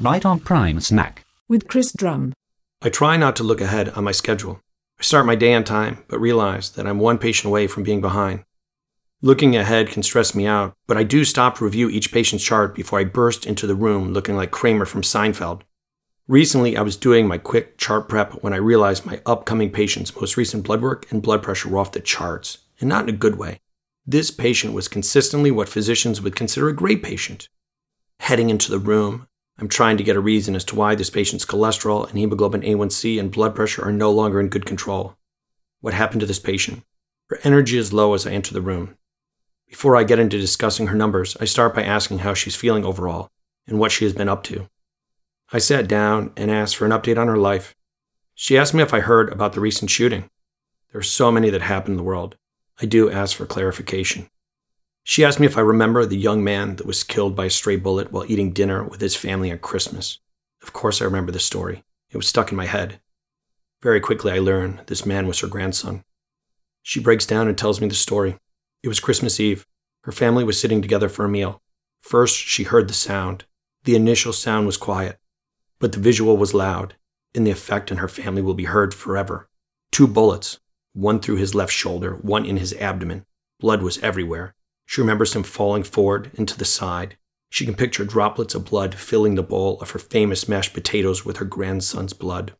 right on prime snack. with Chris Drumm. I try not to look ahead on my schedule. I start my day on time, but realize that I'm one patient away from being behind. Looking ahead can stress me out, but I do stop to review each patient's chart before I burst into the room looking like Kramer from Seinfeld. Recently, I was doing my quick chart prep when I realized my upcoming patient's most recent blood work and blood pressure were off the charts, and not in a good way. This patient was consistently what physicians would consider a great patient. Heading into the room, I'm trying to get a reason as to why this patient's cholesterol and hemoglobin A1C and blood pressure are no longer in good control. What happened to this patient? Her energy is low as I enter the room. Before I get into discussing her numbers, I start by asking how she's feeling overall and what she has been up to. I sat down and asked for an update on her life. She asked me if I heard about the recent shooting. There are so many that happen in the world. I do ask for clarification. She asked me if I remember the young man that was killed by a stray bullet while eating dinner with his family on Christmas. Of course, I remember the story. It was stuck in my head. Very quickly, I learn this man was her grandson. She breaks down and tells me the story. It was Christmas Eve. Her family was sitting together for a meal. First, she heard the sound. The initial sound was quiet, but the visual was loud, and the effect on her family will be heard forever. Two bullets, one through his left shoulder, one in his abdomen. Blood was everywhere. She remembers him falling forward and to the side. She can picture droplets of blood filling the bowl of her famous mashed potatoes with her grandson's blood.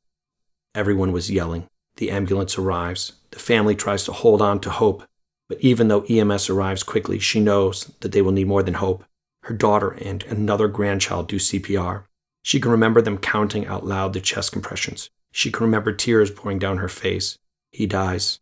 Everyone was yelling. The ambulance arrives. The family tries to hold on to hope, but even though EMS arrives quickly, she knows that they will need more than hope. Her daughter and another grandchild do CPR. She can remember them counting out loud the chest compressions. She can remember tears pouring down her face. He dies.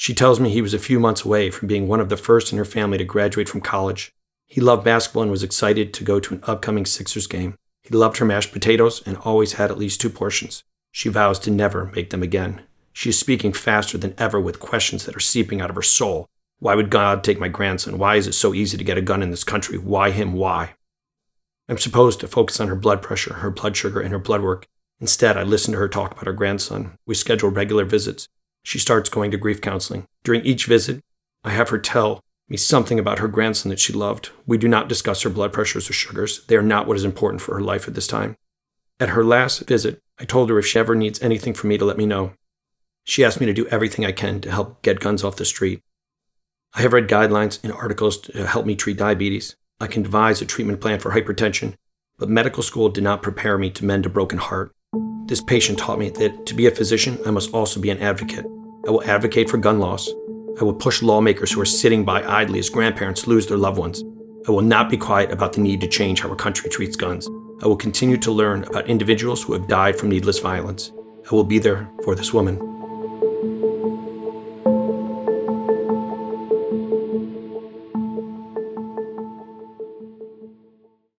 She tells me he was a few months away from being one of the first in her family to graduate from college. He loved basketball and was excited to go to an upcoming Sixers game. He loved her mashed potatoes and always had at least two portions. She vows to never make them again. She is speaking faster than ever with questions that are seeping out of her soul. Why would God take my grandson? Why is it so easy to get a gun in this country? Why him? Why? I'm supposed to focus on her blood pressure, her blood sugar, and her blood work. Instead, I listen to her talk about her grandson. We schedule regular visits. She starts going to grief counseling. During each visit, I have her tell me something about her grandson that she loved. We do not discuss her blood pressures or sugars. They are not what is important for her life at this time. At her last visit, I told her if she ever needs anything from me to let me know. She asked me to do everything I can to help get guns off the street. I have read guidelines and articles to help me treat diabetes. I can devise a treatment plan for hypertension, but medical school did not prepare me to mend a broken heart. This patient taught me that to be a physician, I must also be an advocate. I will advocate for gun laws. I will push lawmakers who are sitting by idly as grandparents lose their loved ones. I will not be quiet about the need to change how our country treats guns. I will continue to learn about individuals who have died from needless violence. I will be there for this woman.